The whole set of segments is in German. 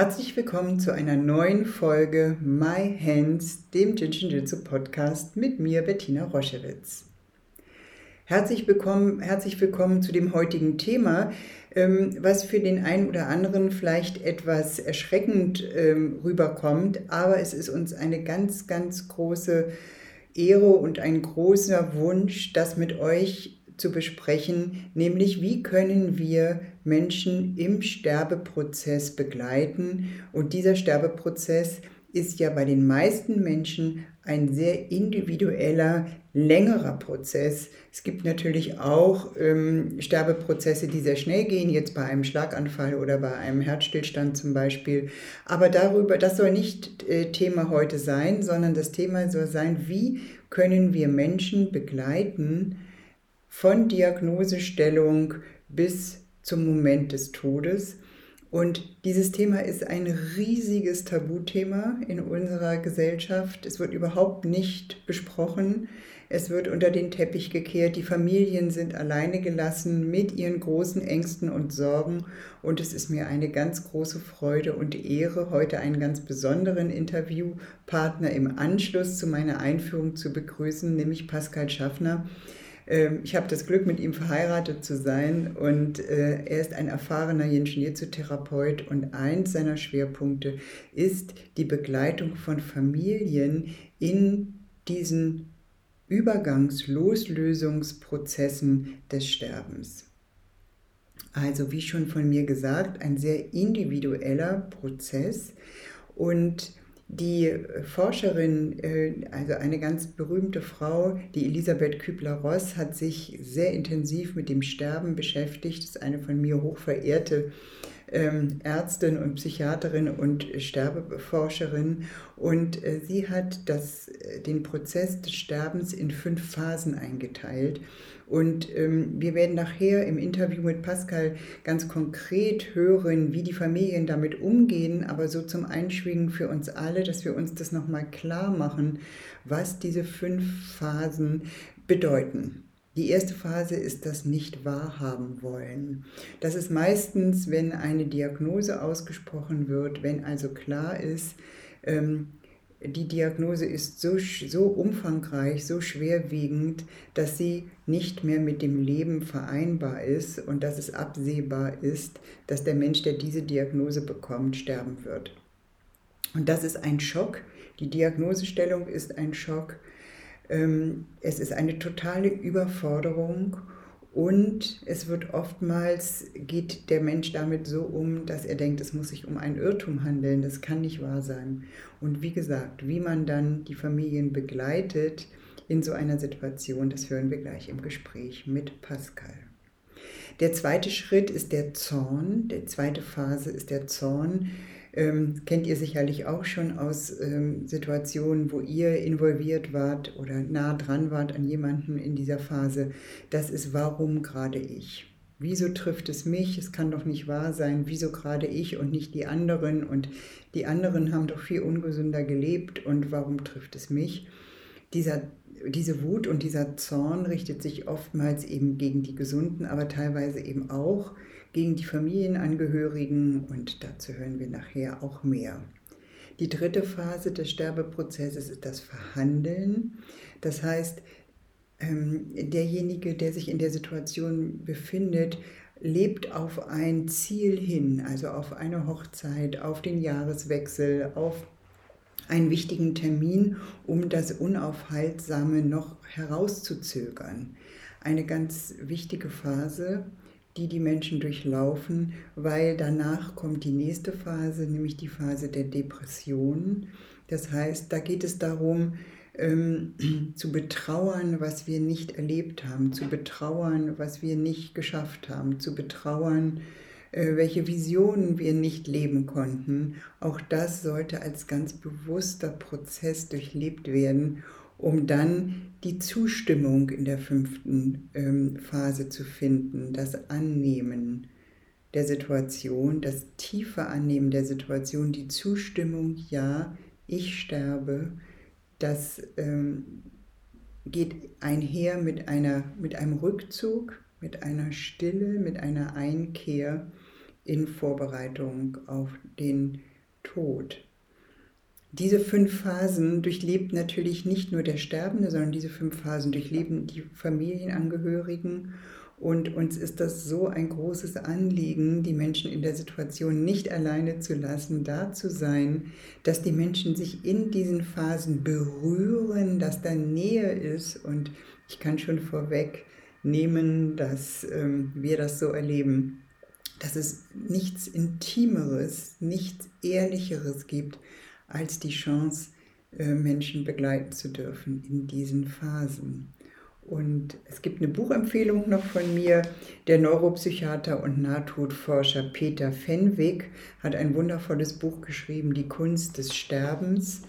Herzlich willkommen zu einer neuen Folge My Hands, dem Jinshin Jitsu Podcast mit mir, Bettina Roschewitz. Herzlich willkommen, herzlich willkommen zu dem heutigen Thema, ähm, was für den einen oder anderen vielleicht etwas erschreckend ähm, rüberkommt, aber es ist uns eine ganz, ganz große Ehre und ein großer Wunsch, das mit euch zu besprechen, nämlich wie können wir Menschen im Sterbeprozess begleiten. Und dieser Sterbeprozess ist ja bei den meisten Menschen ein sehr individueller, längerer Prozess. Es gibt natürlich auch ähm, Sterbeprozesse, die sehr schnell gehen, jetzt bei einem Schlaganfall oder bei einem Herzstillstand zum Beispiel. Aber darüber, das soll nicht äh, Thema heute sein, sondern das Thema soll sein, wie können wir Menschen begleiten, von Diagnosestellung bis zum Moment des Todes. Und dieses Thema ist ein riesiges Tabuthema in unserer Gesellschaft. Es wird überhaupt nicht besprochen. Es wird unter den Teppich gekehrt. Die Familien sind alleine gelassen mit ihren großen Ängsten und Sorgen. Und es ist mir eine ganz große Freude und Ehre, heute einen ganz besonderen Interviewpartner im Anschluss zu meiner Einführung zu begrüßen, nämlich Pascal Schaffner. Ähm, ich habe das Glück, mit ihm verheiratet zu sein und äh, er ist ein erfahrener Yin-Therapeut und eins seiner Schwerpunkte ist die Begleitung von Familien in diesen Übergangsloslösungsprozessen des Sterbens. Also wie schon von mir gesagt, ein sehr individueller Prozess und die Forscherin, äh, also eine ganz berühmte Frau, die Elisabeth Kübler-Ross, hat sich sehr intensiv mit dem Sterben beschäftigt. Das ist eine von mir hochverehrte ähm, Ärztin und Psychiaterin und Sterbeforscherin. Und äh, sie hat das, äh, den Prozess des Sterbens in fünf Phasen eingeteilt. Und ähm, wir werden nachher im Interview mit Pascal ganz konkret hören, wie die Familien damit umgehen, aber so zum Einschwingen für uns alle, dass wir uns das nochmal klar machen, was diese fünf Phasen bedeuten. Die erste Phase ist das nicht wahrhaben wollen. Das ist meistens, wenn eine Diagnose ausgesprochen wird, wenn also klar ist, ähm, die Diagnose ist so, so umfangreich, so schwerwiegend, dass sie nicht mehr mit dem Leben vereinbar ist und dass es absehbar ist, dass der Mensch, der diese Diagnose bekommt, sterben wird. Und das ist ein Schock. Die Diagnosestellung ist ein Schock. Ähm, es ist eine totale Überforderung und es wird oftmals, geht der Mensch damit so um, dass er denkt, es muss sich um einen Irrtum handeln, das kann nicht wahr sein. Und wie gesagt, wie man dann die Familien begleitet in so einer Situation, das hören wir gleich im Gespräch mit Pascal. Der zweite Schritt ist der Zorn, die zweite Phase ist der Zorn. Ähm, kennt ihr sicherlich auch schon aus ähm, Situationen, wo ihr involviert wart oder nah dran wart an jemanden in dieser Phase. Das ist warum gerade ich. Wieso trifft es mich? Es kann doch nicht wahr sein. Wieso gerade ich und nicht die anderen? Und die anderen haben doch viel ungesünder gelebt. Und warum trifft es mich? Dieser, diese Wut und dieser Zorn richtet sich oftmals eben gegen die Gesunden, aber teilweise eben auch gegen die Familienangehörigen und dazu hören wir nachher auch mehr. Die dritte Phase des Sterbeprozesses ist das Verhandeln. Das heißt, ähm, derjenige, der sich in der Situation befindet, lebt auf ein Ziel hin, also auf eine Hochzeit, auf den Jahreswechsel, auf einen wichtigen Termin, um das Unaufhaltsame noch herauszuzögern. Eine ganz wichtige Phase, die die Menschen durchlaufen, weil danach kommt die nächste Phase, nämlich die Phase der Depression. Das heißt, da geht es darum, ähm, zu betrauern, was wir nicht erlebt haben, zu betrauern, was wir nicht geschafft haben, zu betrauern, äh, welche Visionen wir nicht leben konnten. Auch das sollte als ganz bewusster Prozess durchlebt werden, um dann die Zustimmung in der fünften ähm, Phase zu finden, das Annehmen der Situation, das tiefe Annehmen der Situation, die Zustimmung, ja, ich sterbe, das ähm, geht einher mit, einer, mit einem Rückzug, mit einer Stille, mit einer Einkehr in Vorbereitung auf den Tod. Diese fünf Phasen durchlebt natürlich nicht nur der Sterbende, sondern diese fünf Phasen durchleben die Familienangehörigen und uns ist das so ein großes Anliegen, die Menschen in der Situation nicht alleine zu lassen, da zu sein, dass die Menschen sich in diesen Phasen berühren, dass da Nähe ist. Und ich kann schon vorwegnehmen, dass ähm, wir das so erleben, dass es nichts Intimeres, nichts Ehrlicheres gibt, als die Chance, äh, Menschen begleiten zu dürfen in diesen Phasen. Und es gibt eine Buchempfehlung noch von mir. Der Neuropsychiater und Nahtodforscher Peter Fenwick hat ein wundervolles Buch geschrieben, Die Kunst des Sterbens.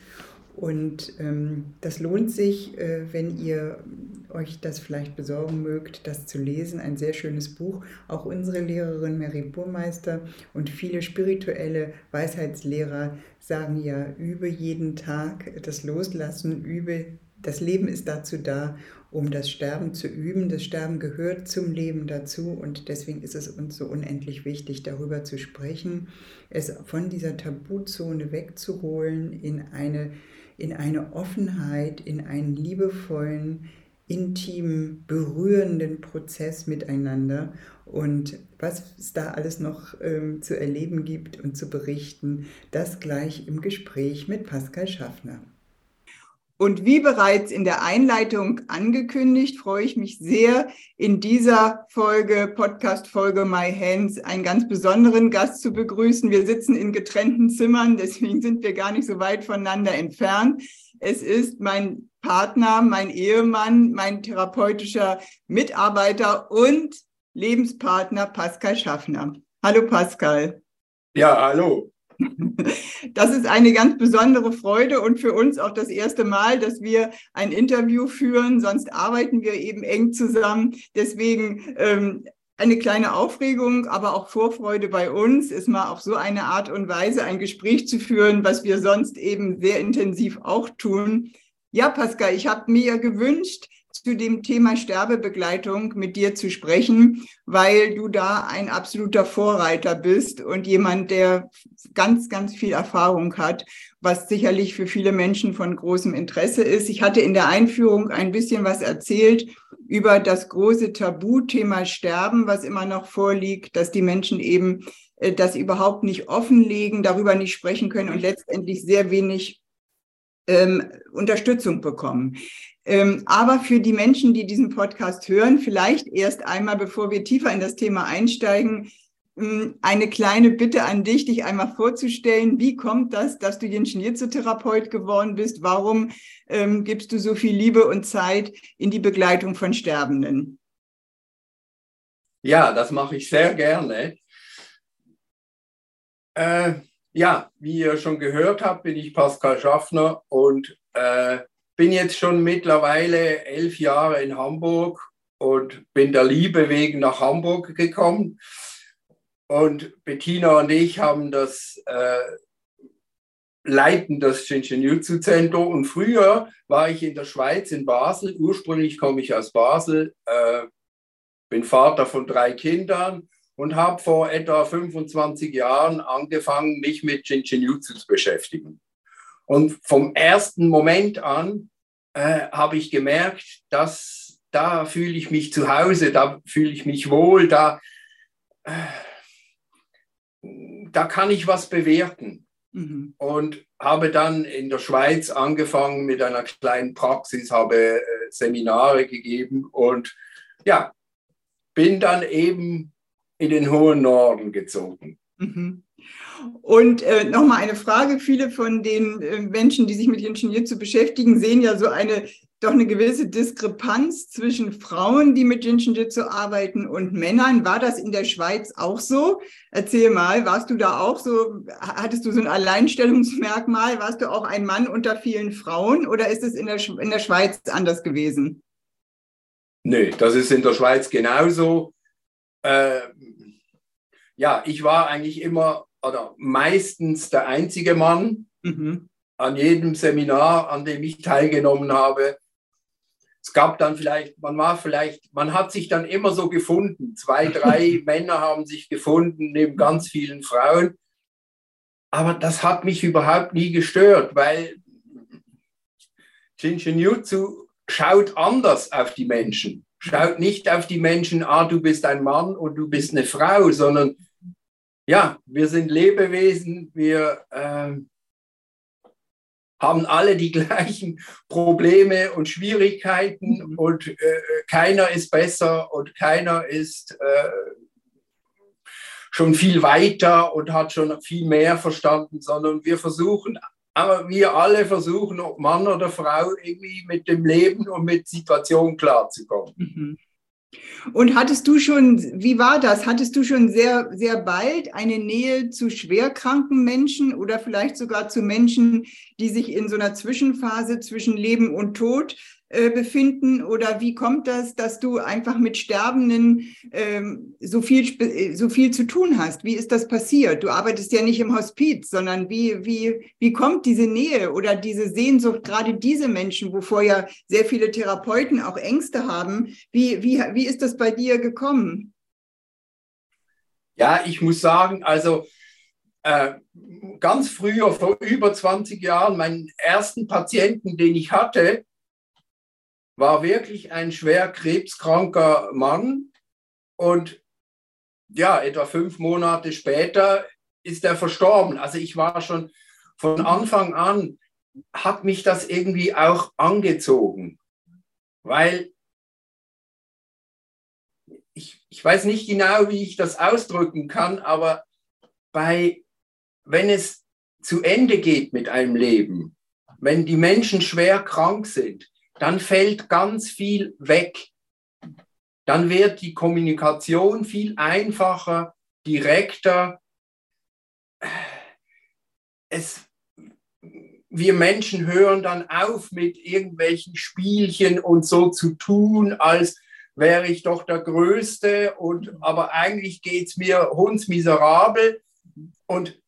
Und ähm, das lohnt sich, äh, wenn ihr euch das vielleicht besorgen mögt, das zu lesen. Ein sehr schönes Buch. Auch unsere Lehrerin Mary Burmeister und viele spirituelle Weisheitslehrer sagen ja, übe jeden Tag das Loslassen, übe. Das Leben ist dazu da, um das Sterben zu üben. Das Sterben gehört zum Leben dazu und deswegen ist es uns so unendlich wichtig, darüber zu sprechen, es von dieser Tabuzone wegzuholen in eine, in eine Offenheit, in einen liebevollen, intimen, berührenden Prozess miteinander. Und was es da alles noch ähm, zu erleben gibt und zu berichten, das gleich im Gespräch mit Pascal Schaffner. Und wie bereits in der Einleitung angekündigt, freue ich mich sehr, in dieser Folge, Podcast-Folge My Hands, einen ganz besonderen Gast zu begrüßen. Wir sitzen in getrennten Zimmern, deswegen sind wir gar nicht so weit voneinander entfernt. Es ist mein Partner, mein Ehemann, mein therapeutischer Mitarbeiter und Lebenspartner Pascal Schaffner. Hallo Pascal. Ja, hallo. Das ist eine ganz besondere Freude und für uns auch das erste Mal, dass wir ein Interview führen. Sonst arbeiten wir eben eng zusammen. Deswegen ähm, eine kleine Aufregung, aber auch Vorfreude bei uns, ist mal auf so eine Art und Weise ein Gespräch zu führen, was wir sonst eben sehr intensiv auch tun. Ja, Pascal, ich habe mir gewünscht, zu dem Thema Sterbebegleitung mit dir zu sprechen, weil du da ein absoluter Vorreiter bist und jemand, der ganz, ganz viel Erfahrung hat, was sicherlich für viele Menschen von großem Interesse ist. Ich hatte in der Einführung ein bisschen was erzählt über das große Tabuthema Sterben, was immer noch vorliegt, dass die Menschen eben äh, das überhaupt nicht offenlegen, darüber nicht sprechen können und letztendlich sehr wenig ähm, Unterstützung bekommen. Ähm, aber für die Menschen, die diesen Podcast hören, vielleicht erst einmal, bevor wir tiefer in das Thema einsteigen, ähm, eine kleine Bitte an dich, dich einmal vorzustellen. Wie kommt das, dass du Jens Schnierzetherapeut geworden bist? Warum ähm, gibst du so viel Liebe und Zeit in die Begleitung von Sterbenden? Ja, das mache ich sehr gerne. Äh, ja, wie ihr schon gehört habt, bin ich Pascal Schaffner und äh, bin jetzt schon mittlerweile elf Jahre in Hamburg und bin der Liebe wegen nach Hamburg gekommen. Und Bettina und ich haben das äh, leiten das Shinjinjutsu Zentrum. Und früher war ich in der Schweiz, in Basel. Ursprünglich komme ich aus Basel, äh, bin Vater von drei Kindern und habe vor etwa 25 Jahren angefangen, mich mit Shinjinjutsu zu beschäftigen. Und vom ersten Moment an äh, habe ich gemerkt, dass da fühle ich mich zu Hause, da fühle ich mich wohl, da, äh, da kann ich was bewerten. Mhm. Und habe dann in der Schweiz angefangen mit einer kleinen Praxis, habe äh, Seminare gegeben und ja, bin dann eben in den hohen Norden gezogen. Mhm. Und äh, nochmal eine Frage. Viele von den äh, Menschen, die sich mit Ingenieur zu beschäftigen, sehen ja so eine doch eine gewisse Diskrepanz zwischen Frauen, die mit Jinshinjutsu arbeiten und Männern. War das in der Schweiz auch so? Erzähl mal, warst du da auch so, hattest du so ein Alleinstellungsmerkmal? Warst du auch ein Mann unter vielen Frauen oder ist es in der, in der Schweiz anders gewesen? Nö, das ist in der Schweiz genauso. Äh, ja, ich war eigentlich immer oder meistens der einzige Mann mhm. an jedem Seminar, an dem ich teilgenommen habe. Es gab dann vielleicht, man war vielleicht, man hat sich dann immer so gefunden. Zwei, drei Männer haben sich gefunden neben ganz vielen Frauen. Aber das hat mich überhaupt nie gestört, weil Shinshinjutsu schaut anders auf die Menschen. Schaut nicht auf die Menschen, ah, du bist ein Mann und du bist eine Frau, sondern ja, wir sind Lebewesen, wir äh, haben alle die gleichen Probleme und Schwierigkeiten mhm. und äh, keiner ist besser und keiner ist äh, schon viel weiter und hat schon viel mehr verstanden, sondern wir versuchen, aber wir alle versuchen, ob Mann oder Frau, irgendwie mit dem Leben und mit Situationen klarzukommen. Mhm. Und hattest du schon, wie war das? Hattest du schon sehr, sehr bald eine Nähe zu schwerkranken Menschen oder vielleicht sogar zu Menschen, die sich in so einer Zwischenphase zwischen Leben und Tod äh, befinden? Oder wie kommt das, dass du einfach mit Sterbenden ähm, so, viel, äh, so viel zu tun hast? Wie ist das passiert? Du arbeitest ja nicht im Hospiz, sondern wie, wie, wie kommt diese Nähe oder diese Sehnsucht, gerade diese Menschen, wovor ja sehr viele Therapeuten auch Ängste haben, wie, wie, wie ist das bei dir gekommen? Ja, ich muss sagen, also äh, ganz früher, vor über 20 Jahren, meinen ersten Patienten, den ich hatte, war wirklich ein schwer krebskranker Mann und ja, etwa fünf Monate später ist er verstorben. Also ich war schon von Anfang an, hat mich das irgendwie auch angezogen, weil ich, ich weiß nicht genau, wie ich das ausdrücken kann, aber bei, wenn es zu Ende geht mit einem Leben, wenn die Menschen schwer krank sind, dann fällt ganz viel weg. Dann wird die Kommunikation viel einfacher, direkter. Es, wir Menschen hören dann auf mit irgendwelchen Spielchen und so zu tun, als wäre ich doch der Größte und aber eigentlich geht es mir hundsmiserabel. Und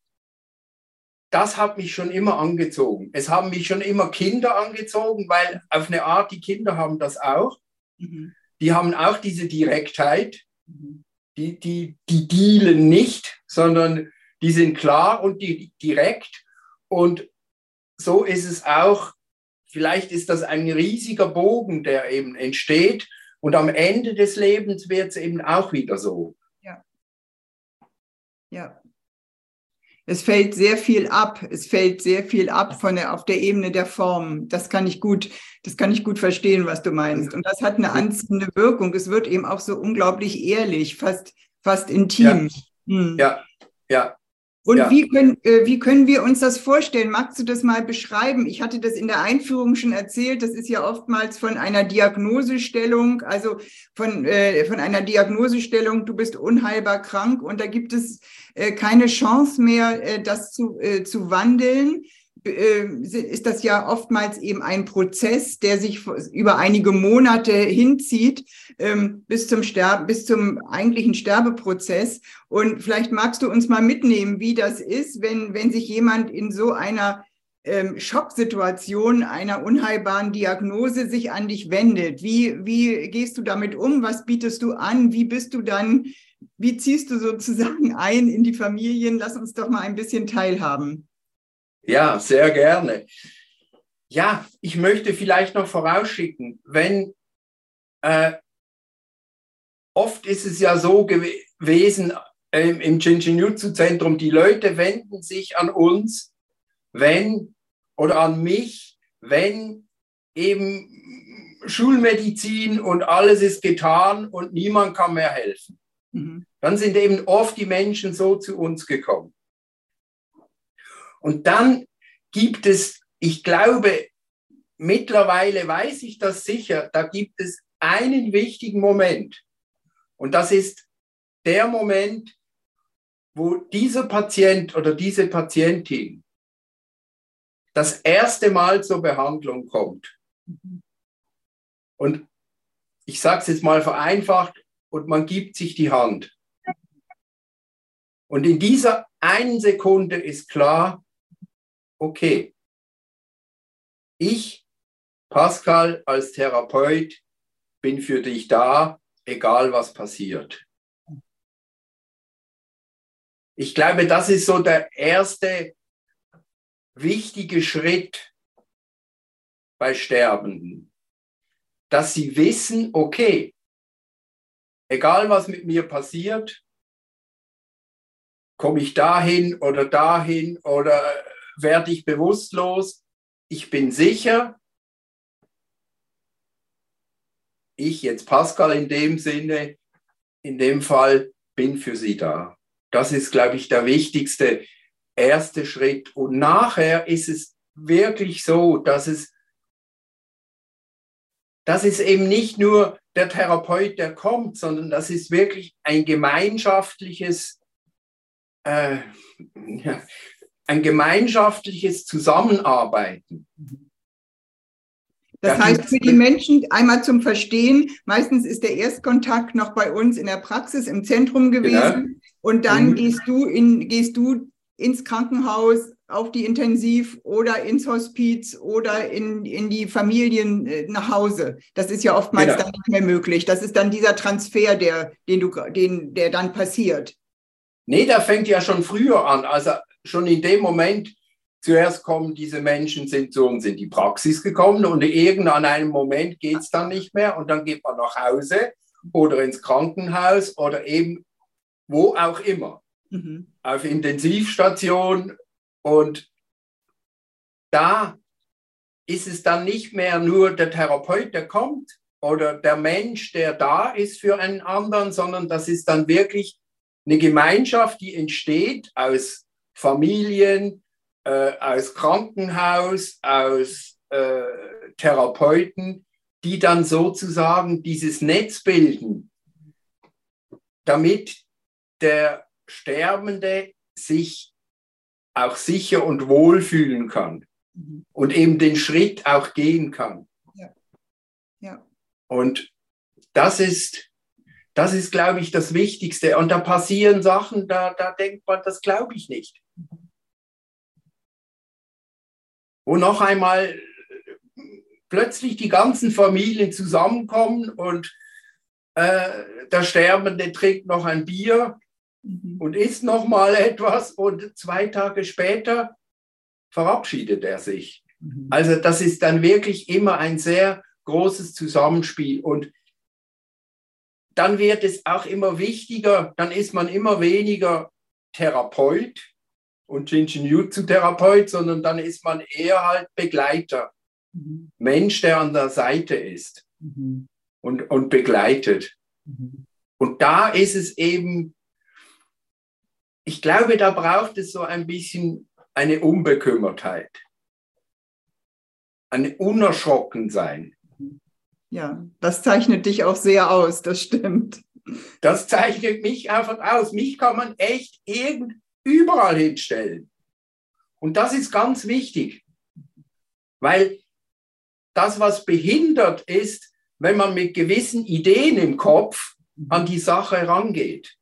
das hat mich schon immer angezogen. Es haben mich schon immer Kinder angezogen, weil auf eine Art, die Kinder haben das auch. Mhm. Die haben auch diese Direktheit. Mhm. Die, die, die dealen nicht, sondern die sind klar und die, direkt. Und so ist es auch, vielleicht ist das ein riesiger Bogen, der eben entsteht. Und am Ende des Lebens wird es eben auch wieder so. Ja. Ja, es fällt sehr viel ab. Es fällt sehr viel ab von der, auf der Ebene der Form. Das kann ich gut, das kann ich gut verstehen, was du meinst. Und das hat eine anziehende Wirkung. Es wird eben auch so unglaublich ehrlich, fast, fast intim. Ja, hm. ja, ja. Und ja. wie, können, äh, wie können wir uns das vorstellen? Magst du das mal beschreiben? Ich hatte das in der Einführung schon erzählt. Das ist ja oftmals von einer Diagnosestellung, also von, äh, von einer Diagnosestellung, du bist unheilbar krank und da gibt es äh, keine Chance mehr, äh, das zu, äh, zu wandeln. Äh, ist das ja oftmals eben ein Prozess, der sich über einige Monate hinzieht ähm, bis zum Sterben, bis zum eigentlichen Sterbeprozess. Und vielleicht magst du uns mal mitnehmen, wie das ist, wenn, wenn sich jemand in so einer ähm, Schocksituation einer unheilbaren Diagnose sich an dich wendet. Wie, wie gehst du damit um? Was bietest du an? Wie bist du dann, wie ziehst du sozusagen ein in die Familien? Lass uns doch mal ein bisschen teilhaben. Ja, sehr gerne. Ja, ich möchte vielleicht noch vorausschicken, wenn äh, oft ist es ja so gewesen äh, im Jinjinjutsu-Zentrum, die Leute wenden sich an uns, wenn oder an mich, wenn eben Schulmedizin und alles ist getan und niemand kann mehr helfen. Mhm. Dann sind eben oft die Menschen so zu uns gekommen. Und dann gibt es, ich glaube, mittlerweile weiß ich das sicher, da gibt es einen wichtigen Moment. Und das ist der Moment, wo dieser Patient oder diese Patientin das erste Mal zur Behandlung kommt. Und ich sage es jetzt mal vereinfacht, und man gibt sich die Hand. Und in dieser einen Sekunde ist klar, okay, ich, Pascal, als Therapeut, bin für dich da, egal was passiert. Ich glaube, das ist so der erste wichtige Schritt bei Sterbenden, dass sie wissen, okay, egal was mit mir passiert, komme ich dahin oder dahin oder werde ich bewusstlos, ich bin sicher, ich jetzt Pascal in dem Sinne, in dem Fall bin für sie da. Das ist, glaube ich, der wichtigste erste Schritt. Und nachher ist es wirklich so, dass es, dass es eben nicht nur der Therapeut, der kommt, sondern das ist wirklich ein gemeinschaftliches, äh, ein gemeinschaftliches Zusammenarbeiten. Das heißt, für die Menschen einmal zum Verstehen, meistens ist der Erstkontakt noch bei uns in der Praxis im Zentrum gewesen ja. und dann mhm. gehst du in, gehst du ins Krankenhaus, auf die Intensiv oder ins Hospiz oder in, in die Familien äh, nach Hause. Das ist ja oftmals genau. dann nicht mehr möglich. Das ist dann dieser Transfer, der, den du, den, der dann passiert. Nee, der fängt ja schon früher an. Also schon in dem Moment, zuerst kommen diese Menschen, sind zu uns in die Praxis gekommen und irgendwann einem Moment geht es dann nicht mehr und dann geht man nach Hause oder ins Krankenhaus oder eben wo auch immer mhm. auf Intensivstation und da ist es dann nicht mehr nur der Therapeut, der kommt oder der Mensch, der da ist für einen anderen, sondern das ist dann wirklich eine Gemeinschaft, die entsteht aus Familien, äh, aus Krankenhaus, aus äh, Therapeuten, die dann sozusagen dieses Netz bilden, damit der Sterbende sich auch sicher und wohl fühlen kann mhm. und eben den Schritt auch gehen kann. Ja. Ja. Und das ist, das ist, glaube ich, das Wichtigste. Und da passieren Sachen, da, da denkt man, das glaube ich nicht. Wo noch einmal plötzlich die ganzen Familien zusammenkommen und äh, der Sterbende trinkt noch ein Bier mhm. und isst noch mal etwas und zwei Tage später verabschiedet er sich. Mhm. Also das ist dann wirklich immer ein sehr großes Zusammenspiel und dann wird es auch immer wichtiger, dann ist man immer weniger Therapeut und Shinjin-Jutsu-Therapeut, sondern dann ist man eher halt Begleiter. Mhm. Mensch, der an der Seite ist mhm. und, und begleitet. Mhm. Und da ist es eben ich glaube, da braucht es so ein bisschen eine Unbekümmertheit, ein Unerschrockensein. Ja, das zeichnet dich auch sehr aus, das stimmt. Das zeichnet mich einfach aus. Mich kann man echt irgend überall hinstellen. Und das ist ganz wichtig, weil das, was behindert ist, wenn man mit gewissen Ideen im Kopf an die Sache rangeht.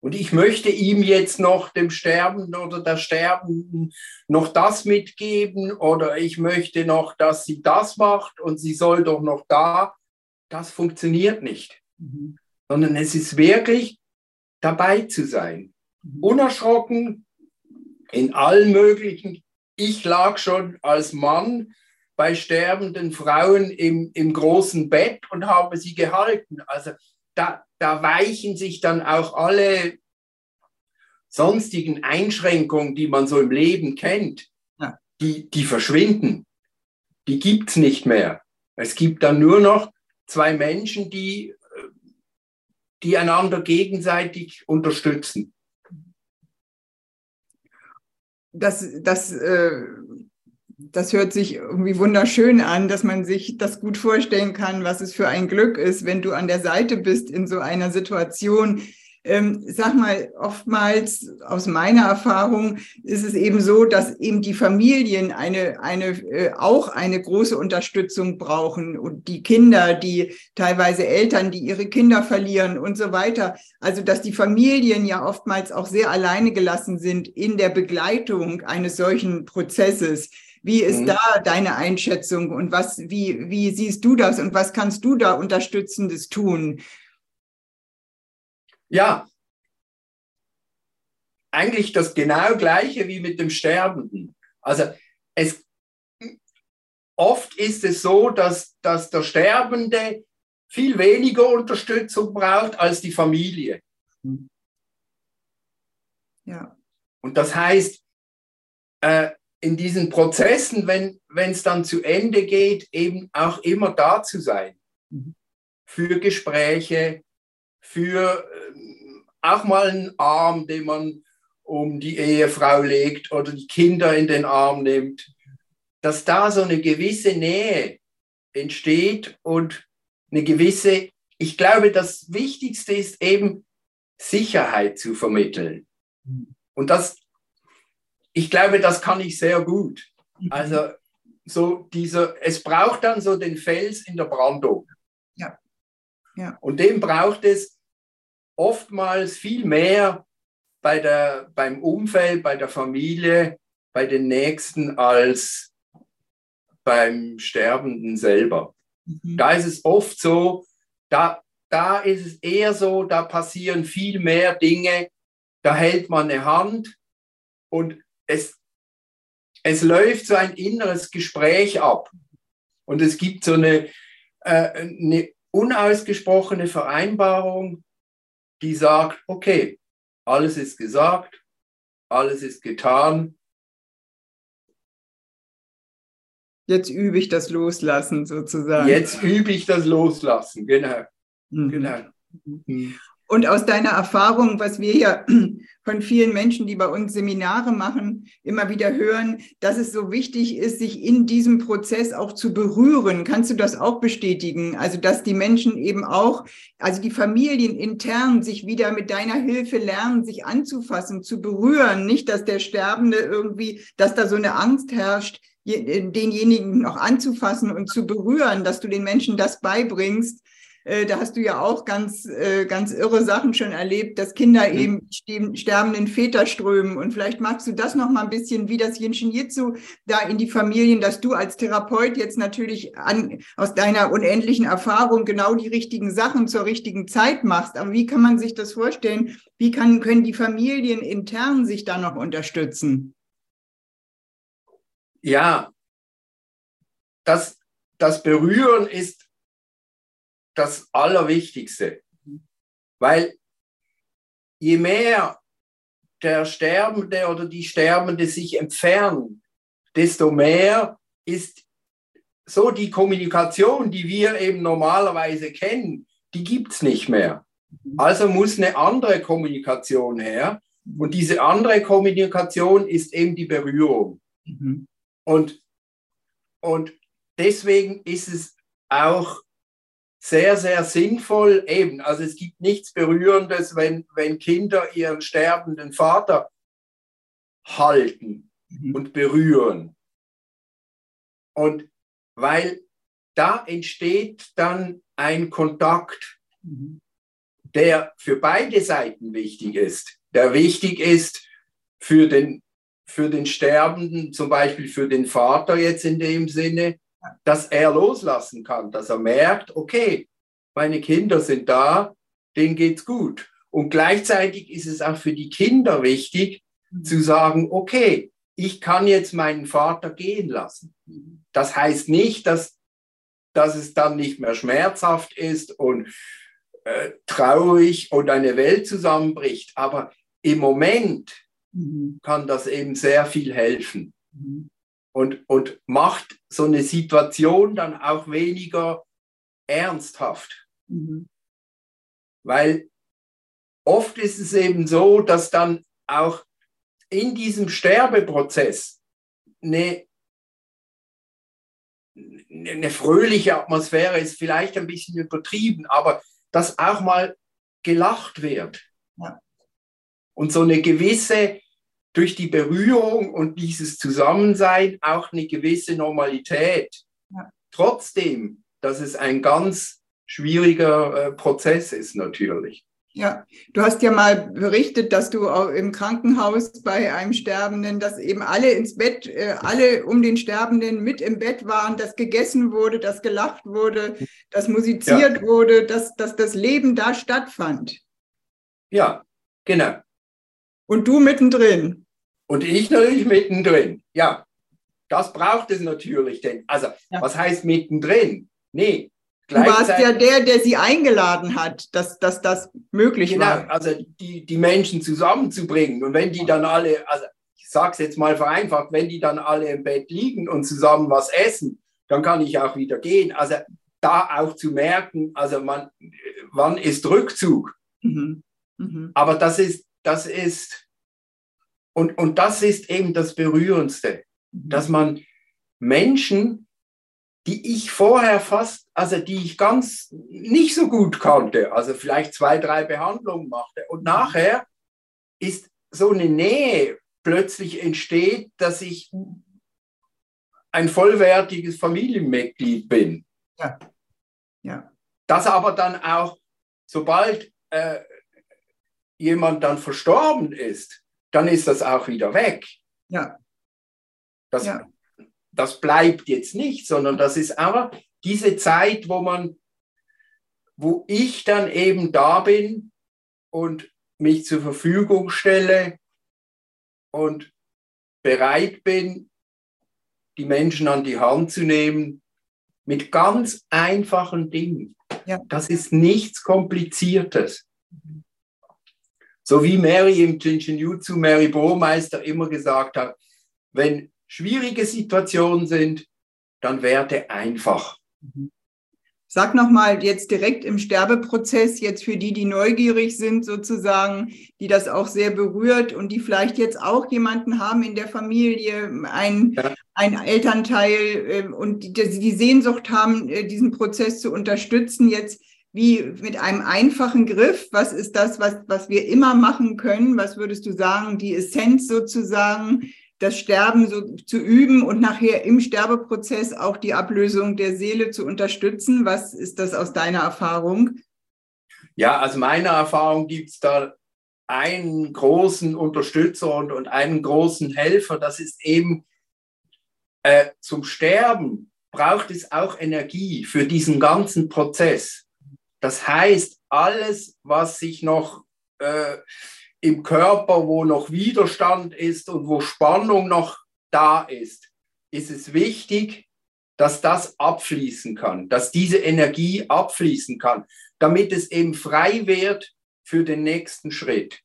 Und ich möchte ihm jetzt noch dem Sterbenden oder der Sterbenden noch das mitgeben oder ich möchte noch, dass sie das macht und sie soll doch noch da. Das funktioniert nicht, mhm. sondern es ist wirklich dabei zu sein. Mhm. Unerschrocken in allen möglichen. Ich lag schon als Mann bei sterbenden Frauen im, im großen Bett und habe sie gehalten. Also da, da weichen sich dann auch alle sonstigen Einschränkungen, die man so im Leben kennt, ja. die, die verschwinden. Die gibt es nicht mehr. Es gibt dann nur noch zwei Menschen, die, die einander gegenseitig unterstützen. Das, das äh, das hört sich irgendwie wunderschön an, dass man sich das gut vorstellen kann, was es für ein Glück ist, wenn du an der Seite bist in so einer Situation, ähm, sag mal, oftmals aus meiner Erfahrung ist es eben so, dass eben die Familien eine, eine, äh, auch eine große Unterstützung brauchen und die Kinder, die teilweise Eltern, die ihre Kinder verlieren und so weiter. Also, dass die Familien ja oftmals auch sehr alleine gelassen sind in der Begleitung eines solchen Prozesses. Wie ist mhm. da deine Einschätzung und was, wie, wie siehst du das und was kannst du da Unterstützendes tun? Ja, eigentlich das genau gleiche wie mit dem Sterbenden. Also es, oft ist es so, dass, dass der Sterbende viel weniger Unterstützung braucht als die Familie. Ja. Und das heißt, äh, in diesen Prozessen, wenn es dann zu Ende geht, eben auch immer da zu sein. Mhm. Für Gespräche, für äh, auch mal einen Arm, den man um die Ehefrau legt oder die Kinder in den Arm nimmt, dass da so eine gewisse Nähe entsteht und eine gewisse, ich glaube, das Wichtigste ist eben Sicherheit zu vermitteln. Und das, ich glaube, das kann ich sehr gut. Also so dieser, es braucht dann so den Fels in der Brandung. Ja. ja. Und den braucht es oftmals viel mehr bei der, beim Umfeld, bei der Familie, bei den Nächsten als beim Sterbenden selber. Mhm. Da ist es oft so, da, da ist es eher so, da passieren viel mehr Dinge, da hält man eine Hand und es, es läuft so ein inneres Gespräch ab. Und es gibt so eine, äh, eine unausgesprochene Vereinbarung, die sagt, okay, alles ist gesagt, alles ist getan. Jetzt übe ich das Loslassen sozusagen. Jetzt übe ich das Loslassen, genau. Mhm. genau. Mhm. Und aus deiner Erfahrung, was wir ja von vielen Menschen, die bei uns Seminare machen, immer wieder hören, dass es so wichtig ist, sich in diesem Prozess auch zu berühren. Kannst du das auch bestätigen? Also, dass die Menschen eben auch, also die Familien intern sich wieder mit deiner Hilfe lernen, sich anzufassen, zu berühren. Nicht, dass der Sterbende irgendwie, dass da so eine Angst herrscht, denjenigen noch anzufassen und zu berühren, dass du den Menschen das beibringst, äh, da hast du ja auch ganz, äh, ganz irre Sachen schon erlebt, dass Kinder mhm. eben sterbenden Väter strömen. Und vielleicht magst du das noch mal ein bisschen, wie das Jinshin Jitsu da in die Familien, dass du als Therapeut jetzt natürlich an, aus deiner unendlichen Erfahrung genau die richtigen Sachen zur richtigen Zeit machst. Aber wie kann man sich das vorstellen? Wie kann, können die Familien intern sich da noch unterstützen? Ja, das, das Berühren ist das Allerwichtigste. Weil je mehr der Sterbende oder die Sterbende sich entfernen, desto mehr ist so die Kommunikation, die wir eben normalerweise kennen, die gibt es nicht mehr. Also muss eine andere Kommunikation her. Und diese andere Kommunikation ist eben die Berührung. Mhm. Und, und deswegen ist es auch sehr, sehr sinnvoll. Eben, also es gibt nichts Berührendes, wenn, wenn Kinder ihren sterbenden Vater halten mhm. und berühren. Und weil da entsteht dann ein Kontakt, mhm. der für beide Seiten wichtig ist. Der wichtig ist für den, für den Sterbenden, zum Beispiel für den Vater jetzt in dem Sinne, dass er loslassen kann, dass er merkt, okay, meine Kinder sind da, denen geht's gut. Und gleichzeitig ist es auch für die Kinder wichtig mhm. zu sagen, okay, ich kann jetzt meinen Vater gehen lassen. Das heißt nicht, dass, dass es dann nicht mehr schmerzhaft ist und äh, traurig und eine Welt zusammenbricht, aber im Moment mhm. kann das eben sehr viel helfen. Mhm und, und macht so eine Situation dann auch weniger ernsthaft. Mhm. Weil oft ist es eben so, dass dann auch in diesem Sterbeprozess eine, eine fröhliche Atmosphäre ist vielleicht ein bisschen übertrieben, aber dass auch mal gelacht wird. Ja. Und so eine gewisse, durch die Berührung und dieses Zusammensein auch eine gewisse Normalität. Ja. Trotzdem, dass es ein ganz schwieriger äh, Prozess ist natürlich. Ja, du hast ja mal berichtet, dass du im Krankenhaus bei einem Sterbenden, dass eben alle ins Bett, äh, alle um den Sterbenden mit im Bett waren, dass gegessen wurde, dass gelacht wurde, dass musiziert ja. wurde, dass, dass das Leben da stattfand. Ja, genau. Und du mittendrin. Und ich natürlich mittendrin. Ja, das braucht es natürlich. Denn, also, ja. was heißt mittendrin? Nee, Du warst ja der, der sie eingeladen hat, dass, dass das möglich genau, war. Also die, die Menschen zusammenzubringen. Und wenn die dann alle, also ich sage es jetzt mal vereinfacht, wenn die dann alle im Bett liegen und zusammen was essen, dann kann ich auch wieder gehen. Also da auch zu merken, also man, wann ist Rückzug? Mhm. Mhm. Aber das ist, das ist, und, und das ist eben das Berührendste, mhm. dass man Menschen die ich vorher fast, also die ich ganz nicht so gut kannte, also vielleicht zwei, drei Behandlungen machte. Und nachher ist so eine Nähe plötzlich entsteht, dass ich ein vollwertiges Familienmitglied bin. Ja. Ja. Das aber dann auch, sobald äh, jemand dann verstorben ist, dann ist das auch wieder weg. Ja. Das, ja das bleibt jetzt nicht, sondern das ist aber diese Zeit, wo man, wo ich dann eben da bin und mich zur Verfügung stelle und bereit bin, die Menschen an die Hand zu nehmen mit ganz einfachen Dingen. Ja. Das ist nichts Kompliziertes. So wie Mary im Jinjinjutsu, Mary Burmeister immer gesagt hat, wenn schwierige Situationen sind, dann werde einfach. Sag nochmal jetzt direkt im Sterbeprozess, jetzt für die, die neugierig sind sozusagen, die das auch sehr berührt und die vielleicht jetzt auch jemanden haben in der Familie, ein, ja. ein Elternteil äh, und die, die Sehnsucht haben, äh, diesen Prozess zu unterstützen, jetzt wie mit einem einfachen Griff, was ist das, was, was wir immer machen können? Was würdest du sagen, die Essenz sozusagen, das Sterben so zu üben und nachher im Sterbeprozess auch die Ablösung der Seele zu unterstützen? Was ist das aus deiner Erfahrung? Ja, aus meiner Erfahrung gibt es da einen großen Unterstützer und, und einen großen Helfer. Das ist eben äh, zum Sterben braucht es auch Energie für diesen ganzen Prozess. Das heißt, alles, was sich noch äh, im Körper, wo noch Widerstand ist und wo Spannung noch da ist, ist es wichtig, dass das abfließen kann, dass diese Energie abfließen kann, damit es eben frei wird für den nächsten Schritt.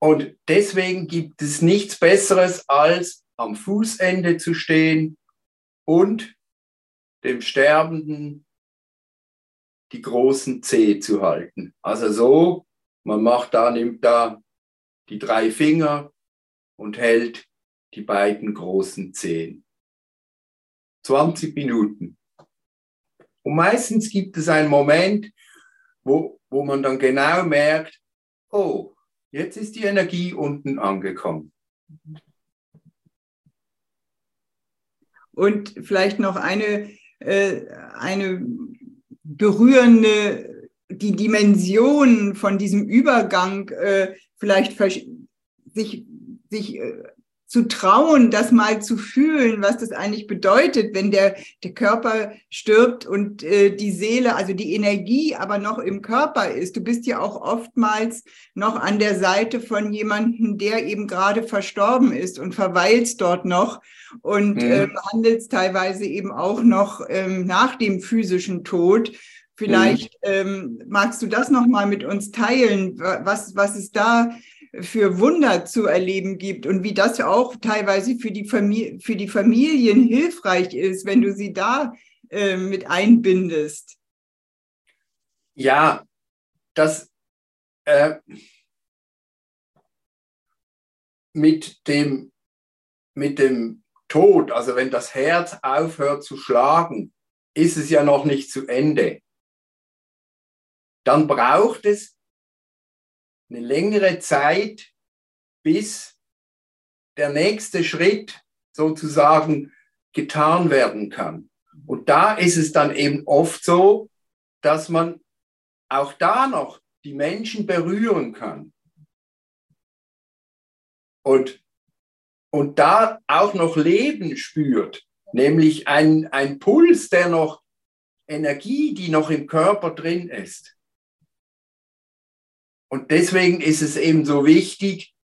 Und deswegen gibt es nichts Besseres, als am Fußende zu stehen und dem Sterbenden die großen Zeh zu halten. Also so, man macht da, nimmt da die drei Finger und hält die beiden großen Zehen. 20 Minuten. Und meistens gibt es einen Moment, wo, wo man dann genau merkt, oh, jetzt ist die Energie unten angekommen. Und vielleicht noch eine, äh, eine berührende die Dimension von diesem Übergang äh, vielleicht sich, sich äh, zu trauen, das mal zu fühlen, was das eigentlich bedeutet, wenn der, der Körper stirbt und äh, die Seele, also die Energie aber noch im Körper ist. Du bist ja auch oftmals noch an der Seite von jemandem, der eben gerade verstorben ist und verweilst dort noch und mhm. äh, handelst teilweise eben auch noch ähm, nach dem physischen Tod. Vielleicht mhm. ähm, magst du das noch mal mit uns teilen, was, was es da für Wunder zu erleben gibt und wie das auch teilweise für die, Familie, für die Familien hilfreich ist, wenn du sie da äh, mit einbindest. Ja, das äh, mit dem mit dem Tod, also wenn das Herz aufhört zu schlagen, ist es ja noch nicht zu Ende. Dann braucht es eine längere Zeit, bis der nächste Schritt sozusagen getan werden kann. Und da ist es dann eben oft so, dass man auch da noch die Menschen berühren kann. Und, und da auch noch Leben spürt, nämlich ein, ein Puls, der noch Energie, die noch im Körper drin ist. Und deswegen ist es eben so wichtig,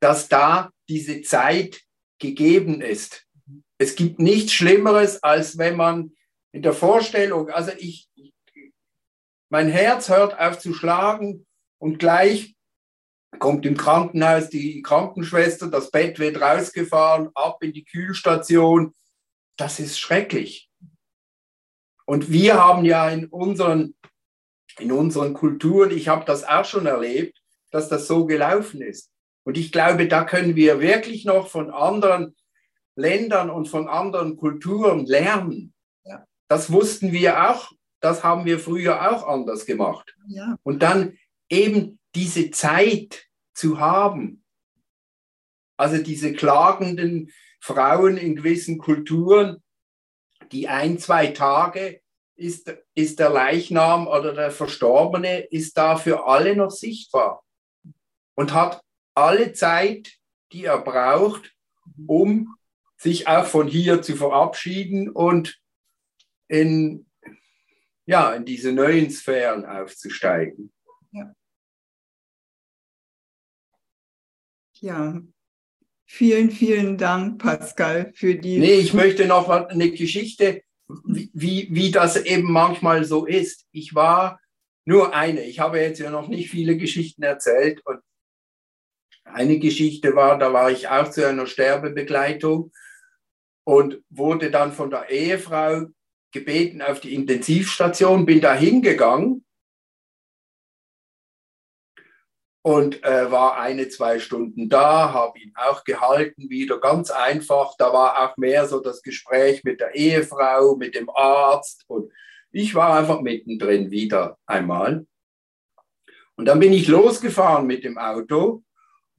dass da diese Zeit gegeben ist. Es gibt nichts Schlimmeres, als wenn man in der Vorstellung, also ich, mein Herz hört auf zu schlagen und gleich kommt im Krankenhaus die Krankenschwester, das Bett wird rausgefahren, ab in die Kühlstation. Das ist schrecklich. Und wir haben ja in unseren, in unseren Kulturen, ich habe das auch schon erlebt, dass das so gelaufen ist. Und ich glaube, da können wir wirklich noch von anderen Ländern und von anderen Kulturen lernen. Ja. Das wussten wir auch, das haben wir früher auch anders gemacht. Ja. Und dann eben diese Zeit zu haben. Also diese klagenden Frauen in gewissen Kulturen, die ein, zwei Tage ist, ist der Leichnam oder der Verstorbene, ist da für alle noch sichtbar und hat alle Zeit, die er braucht, um sich auch von hier zu verabschieden und in, ja, in diese neuen Sphären aufzusteigen. Ja. ja. Vielen, vielen Dank, Pascal, für die. Nee, ich möchte noch eine Geschichte, wie, wie das eben manchmal so ist. Ich war nur eine. Ich habe jetzt ja noch nicht viele Geschichten erzählt und eine Geschichte war, da war ich auch zu einer Sterbebegleitung und wurde dann von der Ehefrau gebeten auf die Intensivstation, bin da hingegangen und äh, war eine, zwei Stunden da, habe ihn auch gehalten, wieder ganz einfach. Da war auch mehr so das Gespräch mit der Ehefrau, mit dem Arzt und ich war einfach mittendrin wieder einmal. Und dann bin ich losgefahren mit dem Auto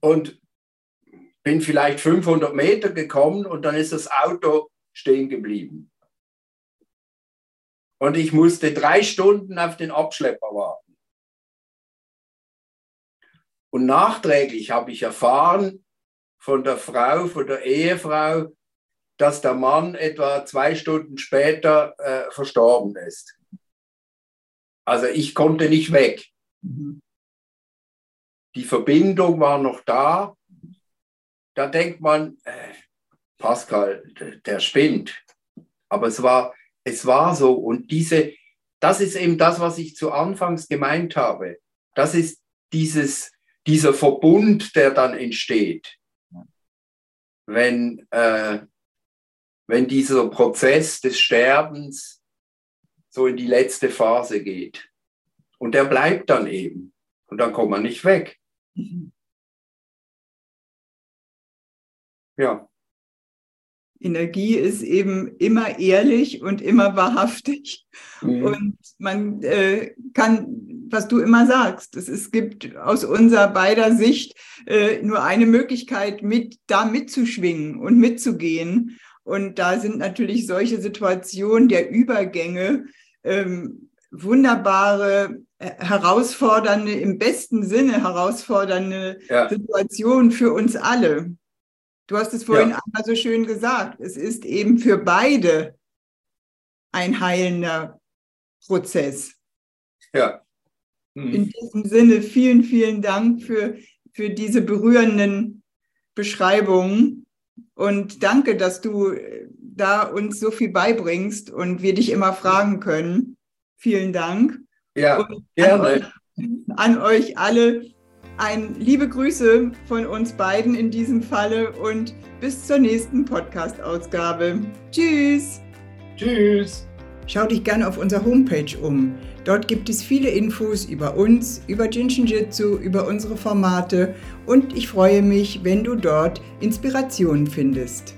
und bin vielleicht 500 Meter gekommen und dann ist das Auto stehen geblieben. Und ich musste drei Stunden auf den Abschlepper warten. Und nachträglich habe ich erfahren von der Frau, von der Ehefrau, dass der Mann etwa zwei Stunden später äh, verstorben ist. Also ich konnte nicht weg. Mhm. Die Verbindung war noch da, da denkt man, äh, Pascal, der spinnt. Aber es war, es war so. Und diese, das ist eben das, was ich zu Anfangs gemeint habe. Das ist dieses, dieser Verbund, der dann entsteht, wenn, äh, wenn dieser Prozess des Sterbens so in die letzte Phase geht. Und der bleibt dann eben. Und dann kommt man nicht weg. Mhm. Ja. Energie ist eben immer ehrlich und immer wahrhaftig. Mhm. Und man äh, kann, was du immer sagst, es, es gibt aus unserer beider Sicht äh, nur eine Möglichkeit, mit da mitzuschwingen und mitzugehen. Und da sind natürlich solche Situationen der Übergänge ähm, wunderbare, äh, herausfordernde, im besten Sinne herausfordernde ja. Situationen für uns alle. Du hast es vorhin ja. einmal so schön gesagt. Es ist eben für beide ein heilender Prozess. Ja. Mhm. In diesem Sinne vielen, vielen Dank für, für diese berührenden Beschreibungen und danke, dass du äh, da uns so viel beibringst und wir dich immer fragen können. Vielen Dank. Ja, und gerne. An euch, an euch alle ein liebe Grüße von uns beiden in diesem Falle und bis zur nächsten Podcast-Ausgabe. Tschüss. Tschüss. Schau dich gerne auf unserer Homepage um. Dort gibt es viele Infos über uns, über Jinshin Jitsu, über unsere Formate und ich freue mich, wenn du dort Inspirationen findest.